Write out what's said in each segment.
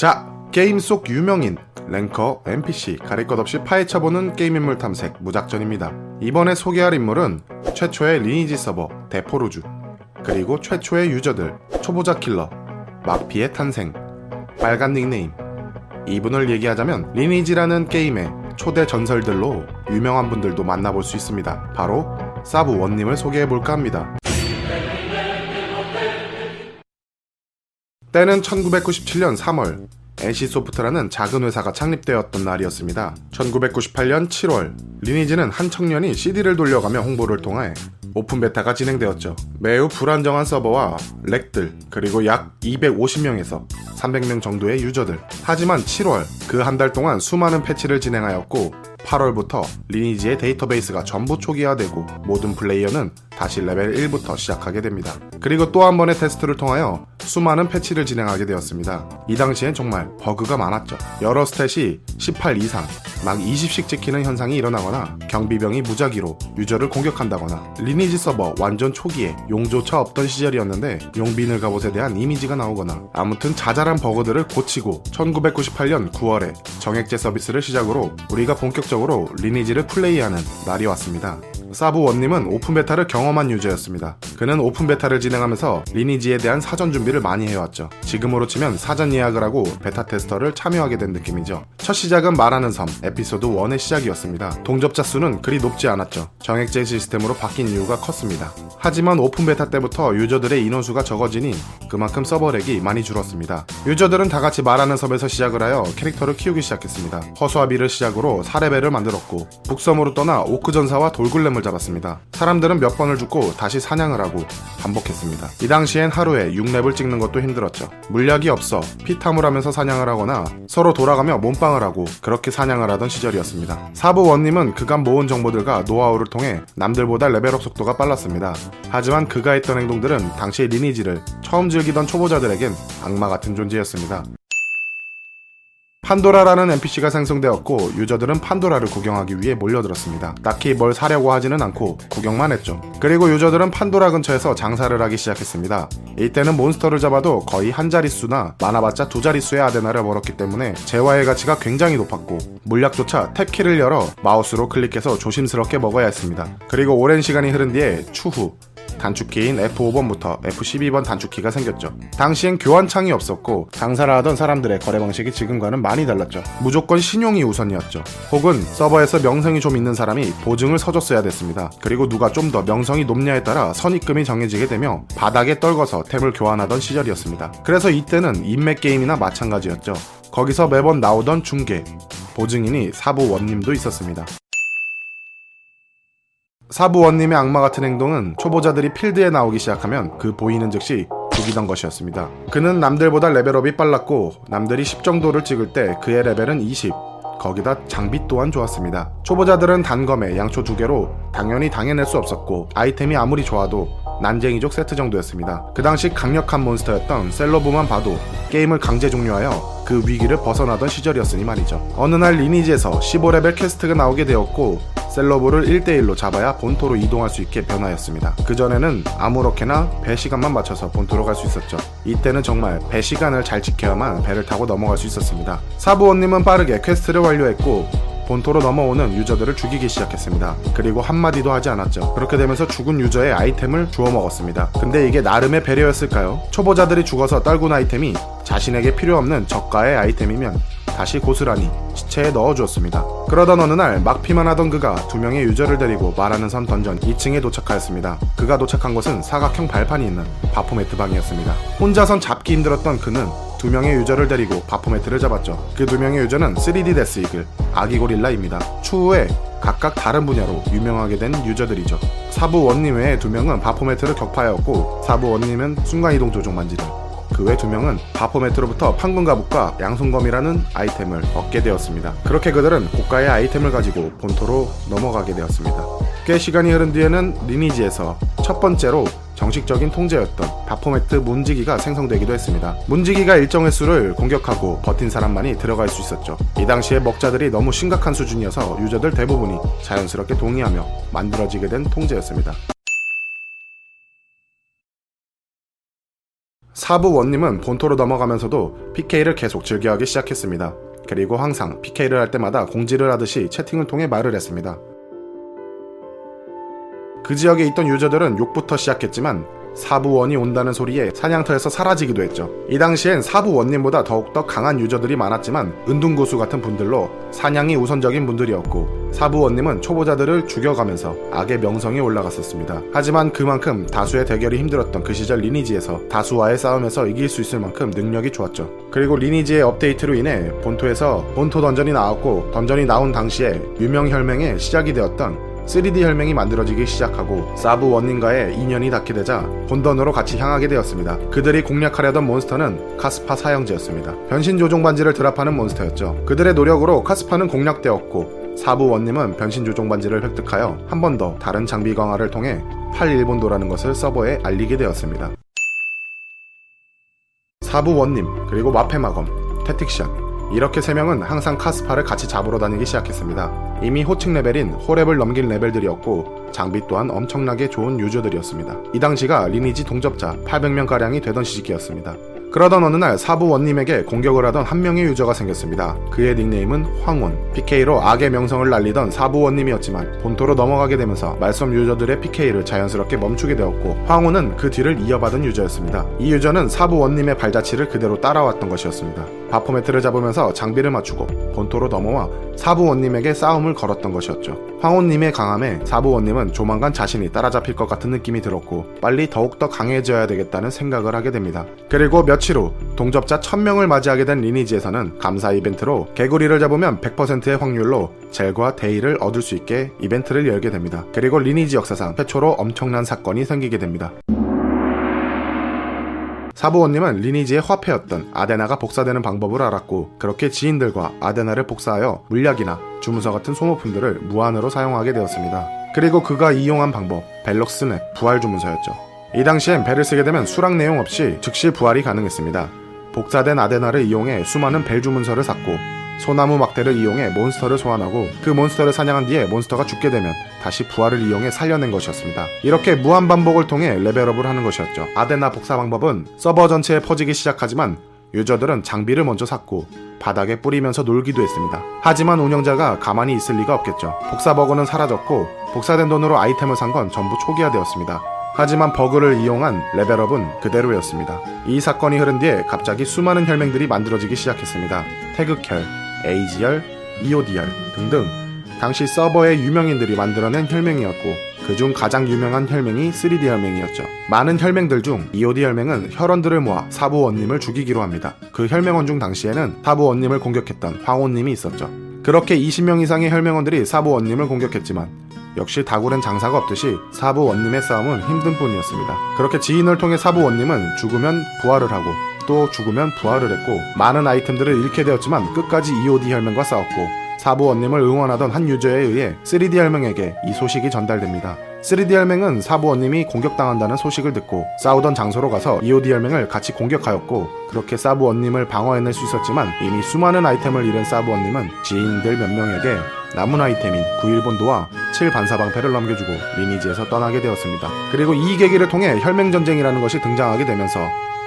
자, 게임 속 유명인, 랭커, NPC, 가릴 것 없이 파헤쳐보는 게임 인물 탐색 무작전입니다. 이번에 소개할 인물은 최초의 리니지 서버 데포로쥬, 그리고 최초의 유저들 초보자 킬러, 막피의 탄생, 빨간 닉네임. 이분을 얘기하자면 리니지라는 게임의 초대 전설들로 유명한 분들도 만나볼 수 있습니다. 바로 사부 원님을 소개해볼까 합니다. 때는 1997년 3월 NC소프트라는 작은 회사가 창립되었던 날이었습니다. 1998년 7월 리니지는 한 청년이 CD를 돌려가며 홍보를 통해 오픈 베타가 진행되었죠. 매우 불안정한 서버와 렉들 그리고 약 250명에서 300명 정도의 유저들. 하지만 7월 그 한 달 동안 수많은 패치를 진행하였고 8월부터 리니지의 데이터베이스가 전부 초기화되고 모든 플레이어는 다시 레벨 1부터 시작하게 됩니다. 그리고 또 한 번의 테스트를 통하여 수많은 패치를 진행하게 되었습니다. 이 당시엔 정말 버그가 많았죠. 여러 스탯이 18 이상, 막 20씩 찍히는 현상이 일어나거나 경비병이 무작위로 유저를 공격한다거나 리니지 서버 완전 초기에 용조차 없던 시절이었는데 용비늘 갑옷에 대한 이미지가 나오거나 아무튼 자잘한 버그들을 고치고 1998년 9월에 정액제 서비스를 시작으로 우리가 본격적으로 리니지를 플레이하는 날이 왔습니다. 사부 원님은 오픈 베타를 경험한 유저였습니다. 그는 오픈 베타를 진행하면서 리니지에 대한 사전 준비를 많이 해왔죠. 지금으로 치면 사전 예약을 하고 베타 테스터를 참여하게 된 느낌이죠. 첫 시작은 말하는 섬 에피소드 1의 시작이었습니다. 동접자 수는 그리 높지 않았죠. 정액제 시스템으로 바뀐 이유가 컸습니다. 하지만 오픈 베타 때부터 유저들의 인원수가 적어지니 그만큼 서버렉이 많이 줄었습니다. 유저들은 다 같이 말하는 섬에서 시작을 하여 캐릭터를 키우기 시작했습니다. 허수아비를 시작으로 사레벨을 만들었고 북섬으로 떠나 오크 전사와 돌골렘을 잡았습니다. 사람들은 몇 번을 죽고 다시 사냥을 하고 반복했습니다. 이 당시엔 하루에 6렙을 찍는 것도 힘들었죠. 물약이 없어 피탐을 하면서 사냥을 하거나 서로 돌아가며 몸빵을 하고 그렇게 사냥을 하던 시절이었습니다. 사부 원님은 그간 모은 정보들과 노하우를 통해 남들보다 레벨업 속도가 빨랐습니다. 하지만 그가 했던 행동들은 당시 리니지를 처음 즐기던 초보자들에겐 악마 같은 존재였습니다. 판도라라는 NPC가 생성되었고 유저들은 판도라를 구경하기 위해 몰려들었습니다. 딱히 뭘 사려고 하지는 않고 구경만 했죠. 그리고 유저들은 판도라 근처에서 장사를 하기 시작했습니다. 이때는 몬스터를 잡아도 거의 한 자릿수나 많아봤자 두 자릿수의 아데나를 벌었기 때문에 재화의 가치가 굉장히 높았고 물약조차 탭키를 열어 마우스로 클릭해서 조심스럽게 먹어야 했습니다. 그리고 오랜 시간이 흐른 뒤에 추후 단축키인 F5번부터 F12번 단축키가 생겼죠. 당시엔 교환창이 없었고 장사를 하던 사람들의 거래 방식이 지금과는 많이 달랐죠. 무조건 신용이 우선이었죠. 혹은 서버에서 명성이 좀 있는 사람이 보증을 서줬어야 됐습니다. 그리고 누가 좀 더 명성이 높냐에 따라 선입금이 정해지게 되며 바닥에 떨궈서 템을 교환하던 시절이었습니다. 그래서 이때는 인맥 게임이나 마찬가지였죠. 거기서 매번 나오던 중개, 보증인이 사부 원님도 있었습니다. 사부원님의 악마 같은 행동은 초보자들이 필드에 나오기 시작하면 그 보이는 즉시 죽이던 것이었습니다. 그는 남들보다 레벨업이 빨랐고 남들이 10 정도를 찍을 때 그의 레벨은 20. 거기다 장비 또한 좋았습니다. 초보자들은 단검에 양초 두 개로 당연히 당해낼 수 없었고 아이템이 아무리 좋아도 난쟁이족 세트 정도였습니다. 그 당시 강력한 몬스터였던 셀러브만 봐도 게임을 강제 종료하여 그 위기를 벗어나던 시절이었으니 말이죠. 어느 날 리니지에서 15레벨 퀘스트가 나오게 되었고 셀로브를 1대1로 잡아야 본토로 이동할 수 있게 변하였습니다. 그전에는 아무렇게나 배 시간만 맞춰서 본토로 갈 수 있었죠. 이때는 정말 배 시간을 잘 지켜야만 배를 타고 넘어갈 수 있었습니다. 사부원님은 빠르게 퀘스트를 완료했고 본토로 넘어오는 유저들을 죽이기 시작했습니다. 그리고 한마디도 하지 않았죠. 그렇게 되면서 죽은 유저의 아이템을 주워 먹었습니다. 근데 이게 나름의 배려였을까요? 초보자들이 죽어서 떨군 아이템이 자신에게 필요 없는 저가의 아이템이면 다시 고스란히 시체에 넣어주었습니다. 그러던 어느 날 막피만 하던 그가 두 명의 유저를 데리고 말하는 섬 던전 2층에 도착하였습니다. 그가 도착한 곳은 사각형 발판이 있는 바포메트 방이었습니다. 혼자선 잡기 힘들었던 그는 두 명의 유저를 데리고 바포메트를 잡았죠. 그 두 명의 유저는 3D 데스 이글, 아기 고릴라입니다. 추후에 각각 다른 분야로 유명하게 된 유저들이죠. 사부 원님 외에 두 명은 바포메트를 격파하였고 사부 원님은 순간이동 조종 반지를 그 외 두 명은 바포매트로부터 판금 가북과 양손검이라는 아이템을 얻게 되었습니다. 그렇게 그들은 고가의 아이템을 가지고 본토로 넘어가게 되었습니다. 꽤 시간이 흐른 뒤에는 리니지에서 첫 번째로 정식적인 통제였던 바포매트 문지기가 생성되기도 했습니다. 문지기가 일정 횟수를 공격하고 버틴 사람만이 들어갈 수 있었죠. 이 당시에 먹자들이 너무 심각한 수준이어서 유저들 대부분이 자연스럽게 동의하며 만들어지게 된 통제였습니다. 사부 원님은 본토로 넘어가면서도 PK를 계속 즐겨하기 시작했습니다. 그리고 항상 PK를 할 때마다 공지를 하듯이 채팅을 통해 말을 했습니다. 그 지역에 있던 유저들은 욕부터 시작했지만 사부원이 온다는 소리에 사냥터에서 사라지기도 했죠. 이 당시엔 사부원님보다 더욱더 강한 유저들이 많았지만 은둔고수 같은 분들로 사냥이 우선적인 분들이었고 사부원님은 초보자들을 죽여가면서 악의 명성이 올라갔었습니다. 하지만 그만큼 다수의 대결이 힘들었던 그 시절 리니지에서 다수와의 싸움에서 이길 수 있을 만큼 능력이 좋았죠. 그리고 리니지의 업데이트로 인해 본토에서 본토 던전이 나왔고 던전이 나온 당시에 유명 혈맹의 시작이 되었던 3D 혈맹이 만들어지기 시작하고 사부 원님과의 인연이 닿게 되자 본던으로 같이 향하게 되었습니다. 그들이 공략하려던 몬스터는 카스파 사형제였습니다. 변신 조종 반지를 드랍하는 몬스터였죠. 그들의 노력으로 카스파는 공략되었고 사부 원님은 변신 조종 반지를 획득하여 한 번 더 다른 장비 강화를 통해 8일본도라는 것을 서버에 알리게 되었습니다. 사부 원님 그리고 마페마검, 테틱션 이렇게 세 명은 항상 카스파를 같이 잡으러 다니기 시작했습니다. 이미 호칭 레벨인 호렙을 넘긴 레벨들이었고 장비 또한 엄청나게 좋은 유저들이었습니다. 이 당시가 리니지 동접자 800명가량이 되던 시기였습니다. 그러던 어느 날 사부 원님에게 공격을 하던 한 명의 유저가 생겼습니다. 그의 닉네임은 황원. PK로 악의 명성을 날리던 사부 원님이었지만 본토로 넘어가게 되면서 말섬 유저들의 PK를 자연스럽게 멈추게 되었고 황원은 그 뒤를 이어받은 유저였습니다. 이 유저는 사부 원님의 발자취를 그대로 따라왔던 것이었습니다. 바포메트를 잡으면서 장비를 맞추고 본토로 넘어와 사부 원님에게 싸움을 걸었던 것이었죠. 황혼님의 강함에 사부 원님은 조만간 자신이 따라잡힐 것 같은 느낌이 들었고 빨리 더욱더 강해져야 되겠다는 생각을 하게 됩니다. 그리고 몇 며칠 후 동접자 1000명을 맞이하게 된 리니지에서는 감사 이벤트로 개구리를 잡으면 100%의 확률로 젤과 데이를 얻을 수 있게 이벤트를 열게 됩니다. 그리고 리니지 역사상 최초로 엄청난 사건이 생기게 됩니다. 사부원님은 리니지의 화폐였던 아데나가 복사되는 방법을 알았고 그렇게 지인들과 아데나를 복사하여 물약이나 주문서 같은 소모품들을 무한으로 사용하게 되었습니다. 그리고 그가 이용한 방법 벨럭스 넷 부활 주문서였죠. 이 당시엔 배를 쓰게 되면 수락 내용 없이 즉시 부활이 가능했습니다. 복사된 아데나를 이용해 수많은 벨 주문서를 샀고 소나무 막대를 이용해 몬스터를 소환하고 그 몬스터를 사냥한 뒤에 몬스터가 죽게 되면 다시 부활을 이용해 살려낸 것이었습니다. 이렇게 무한 반복을 통해 레벨업을 하는 것이었죠. 아데나 복사 방법은 서버 전체에 퍼지기 시작하지만 유저들은 장비를 먼저 샀고 바닥에 뿌리면서 놀기도 했습니다. 하지만 운영자가 가만히 있을 리가 없겠죠. 복사 버그는 사라졌고 복사된 돈으로 아이템을 산 건 전부 초기화되었습니다. 하지만 버그를 이용한 레벨업은 그대로였습니다. 이 사건이 흐른 뒤에 갑자기 수많은 혈맹들이 만들어지기 시작했습니다. 태극혈, 에이지혈, 이오디혈 등등 당시 서버의 유명인들이 만들어낸 혈맹이었고 그중 가장 유명한 혈맹이 3D 혈맹이었죠. 많은 혈맹들 중 EOD 혈맹은 혈원들을 모아 사부 원님을 죽이기로 합니다. 그 혈맹원 중 당시에는 사부 원님을 공격했던 황혼님이 있었죠. 그렇게 20명 이상의 혈맹원들이 사부 원님을 공격했지만 역시 다굴엔 장사가 없듯이 사부 원님의 싸움은 힘든 뿐이었습니다. 그렇게 지인을 통해 사부 원님은 죽으면 부활을 하고 또 죽으면 부활을 했고 많은 아이템들을 잃게 되었지만 끝까지 EOD 혈맹과 싸웠고 사부 원님을 응원하던 한 유저에 의해 3D 혈맹에게 이 소식이 전달됩니다. 3D 혈맹은 사부 원님이 공격당한다는 소식을 듣고 싸우던 장소로 가서 EOD 혈맹을 같이 공격하였고 그렇게 사부 원님을 방어해낼 수 있었지만 이미 수많은 아이템을 잃은 사부 원님은 지인들 몇 명에게 남은 아이템인 9일본도와 7반사방패를 넘겨주고 리니지에서 떠나게 되었습니다. 그리고 이 계기를 통해 혈맹전쟁이라는 것이 등장하게 되면서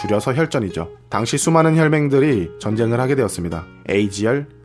줄여서 혈전이죠. 당시 수많은 혈맹들이 전쟁을 하게 되었습니다. 에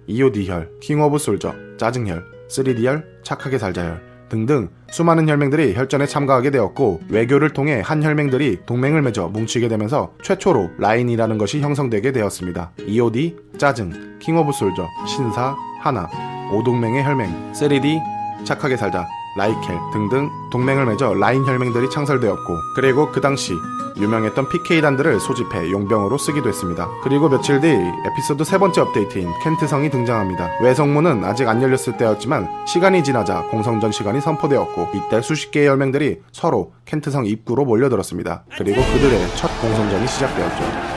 EOD혈, 킹 오브 솔저, 짜증혈, 3D혈, 착하게 살자혈 등등 수많은 혈맹들이 혈전에 참가하게 되었고 외교를 통해 한 혈맹들이 동맹을 맺어 뭉치게 되면서 최초로 라인이라는 것이 형성되게 되었습니다. EOD, 짜증, 킹 오브 솔저, 신사, 하나, 오동맹의 혈맹, 3D, 착하게 살자, 라이켈 등등 동맹을 맺어 라인 혈맹들이 창설되었고 그리고 그 당시 유명했던 PK단들을 소집해 용병으로 쓰기도 했습니다. 그리고 며칠 뒤 에피소드 세 번째 업데이트인 켄트성이 등장합니다. 외성문은 아직 안 열렸을 때였지만 시간이 지나자 공성전 시간이 선포되었고 이때 수십 개의 혈맹들이 서로 켄트성 입구로 몰려들었습니다. 그리고 그들의 첫 공성전이 시작되었죠.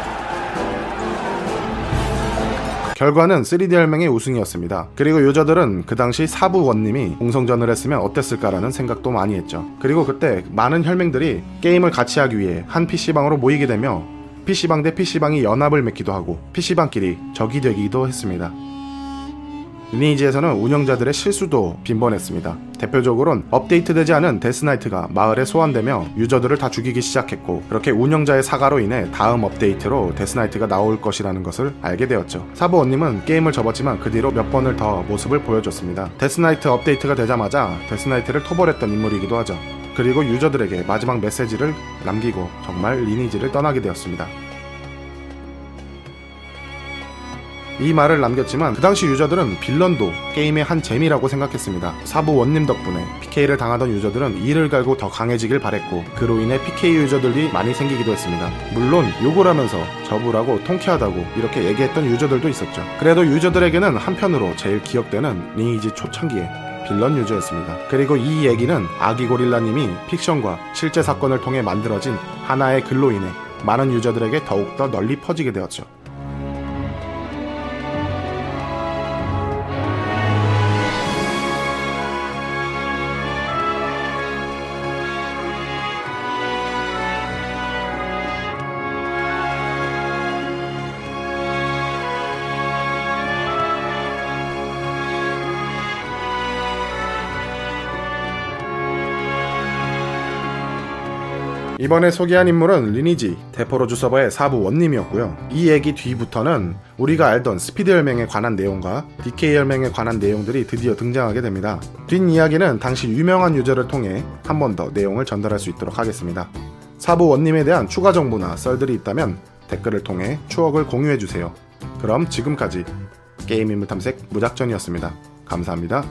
결과는 3D 혈맹의 우승이었습니다. 그리고 유저들은 그 당시 사부 원님이 공성전을 했으면 어땠을까라는 생각도 많이 했죠. 그리고 그때 많은 혈맹들이 게임을 같이 하기 위해 한 PC방으로 모이게 되며 PC방 대 PC방이 연합을 맺기도 하고 PC방끼리 적이 되기도 했습니다. 리니지에서는 운영자들의 실수도 빈번했습니다. 대표적으로는 업데이트되지 않은 데스나이트가 마을에 소환되며 유저들을 다 죽이기 시작했고 그렇게 운영자의 사과로 인해 다음 업데이트로 데스나이트가 나올 것이라는 것을 알게 되었죠. 사보원님은 게임을 접었지만 그 뒤로 몇 번을 더 모습을 보여줬습니다. 데스나이트 업데이트가 되자마자 데스나이트를 토벌했던 인물이기도 하죠. 그리고 유저들에게 마지막 메시지를 남기고 정말 리니지를 떠나게 되었습니다. 이 말을 남겼지만 그 당시 유저들은 빌런도 게임의 한 재미라고 생각했습니다. 사부 원님 덕분에 PK를 당하던 유저들은 이를 갈고 더 강해지길 바랬고 그로 인해 PK 유저들이 많이 생기기도 했습니다. 물론 욕을 하면서 저부라고 통쾌하다고 이렇게 얘기했던 유저들도 있었죠. 그래도 유저들에게는 한편으로 제일 기억되는 리니지 초창기에 빌런 유저였습니다. 그리고 이 얘기는 아기 고릴라님이 픽션과 실제 사건을 통해 만들어진 하나의 글로 인해 많은 유저들에게 더욱더 널리 퍼지게 되었죠. 이번에 소개한 인물은 리니지 데포로쥬 서버의 사부원님이었고요. 이 얘기 뒤부터는 우리가 알던 스피드 혈맹에 관한 내용과 DK 혈맹에 관한 내용들이 드디어 등장하게 됩니다. 뒷이야기는 당시 유명한 유저를 통해 한 번 더 내용을 전달할 수 있도록 하겠습니다. 사부원님에 대한 추가 정보나 썰들이 있다면 댓글을 통해 추억을 공유해주세요. 그럼 지금까지 게임 인물 탐색 무작전이었습니다. 감사합니다.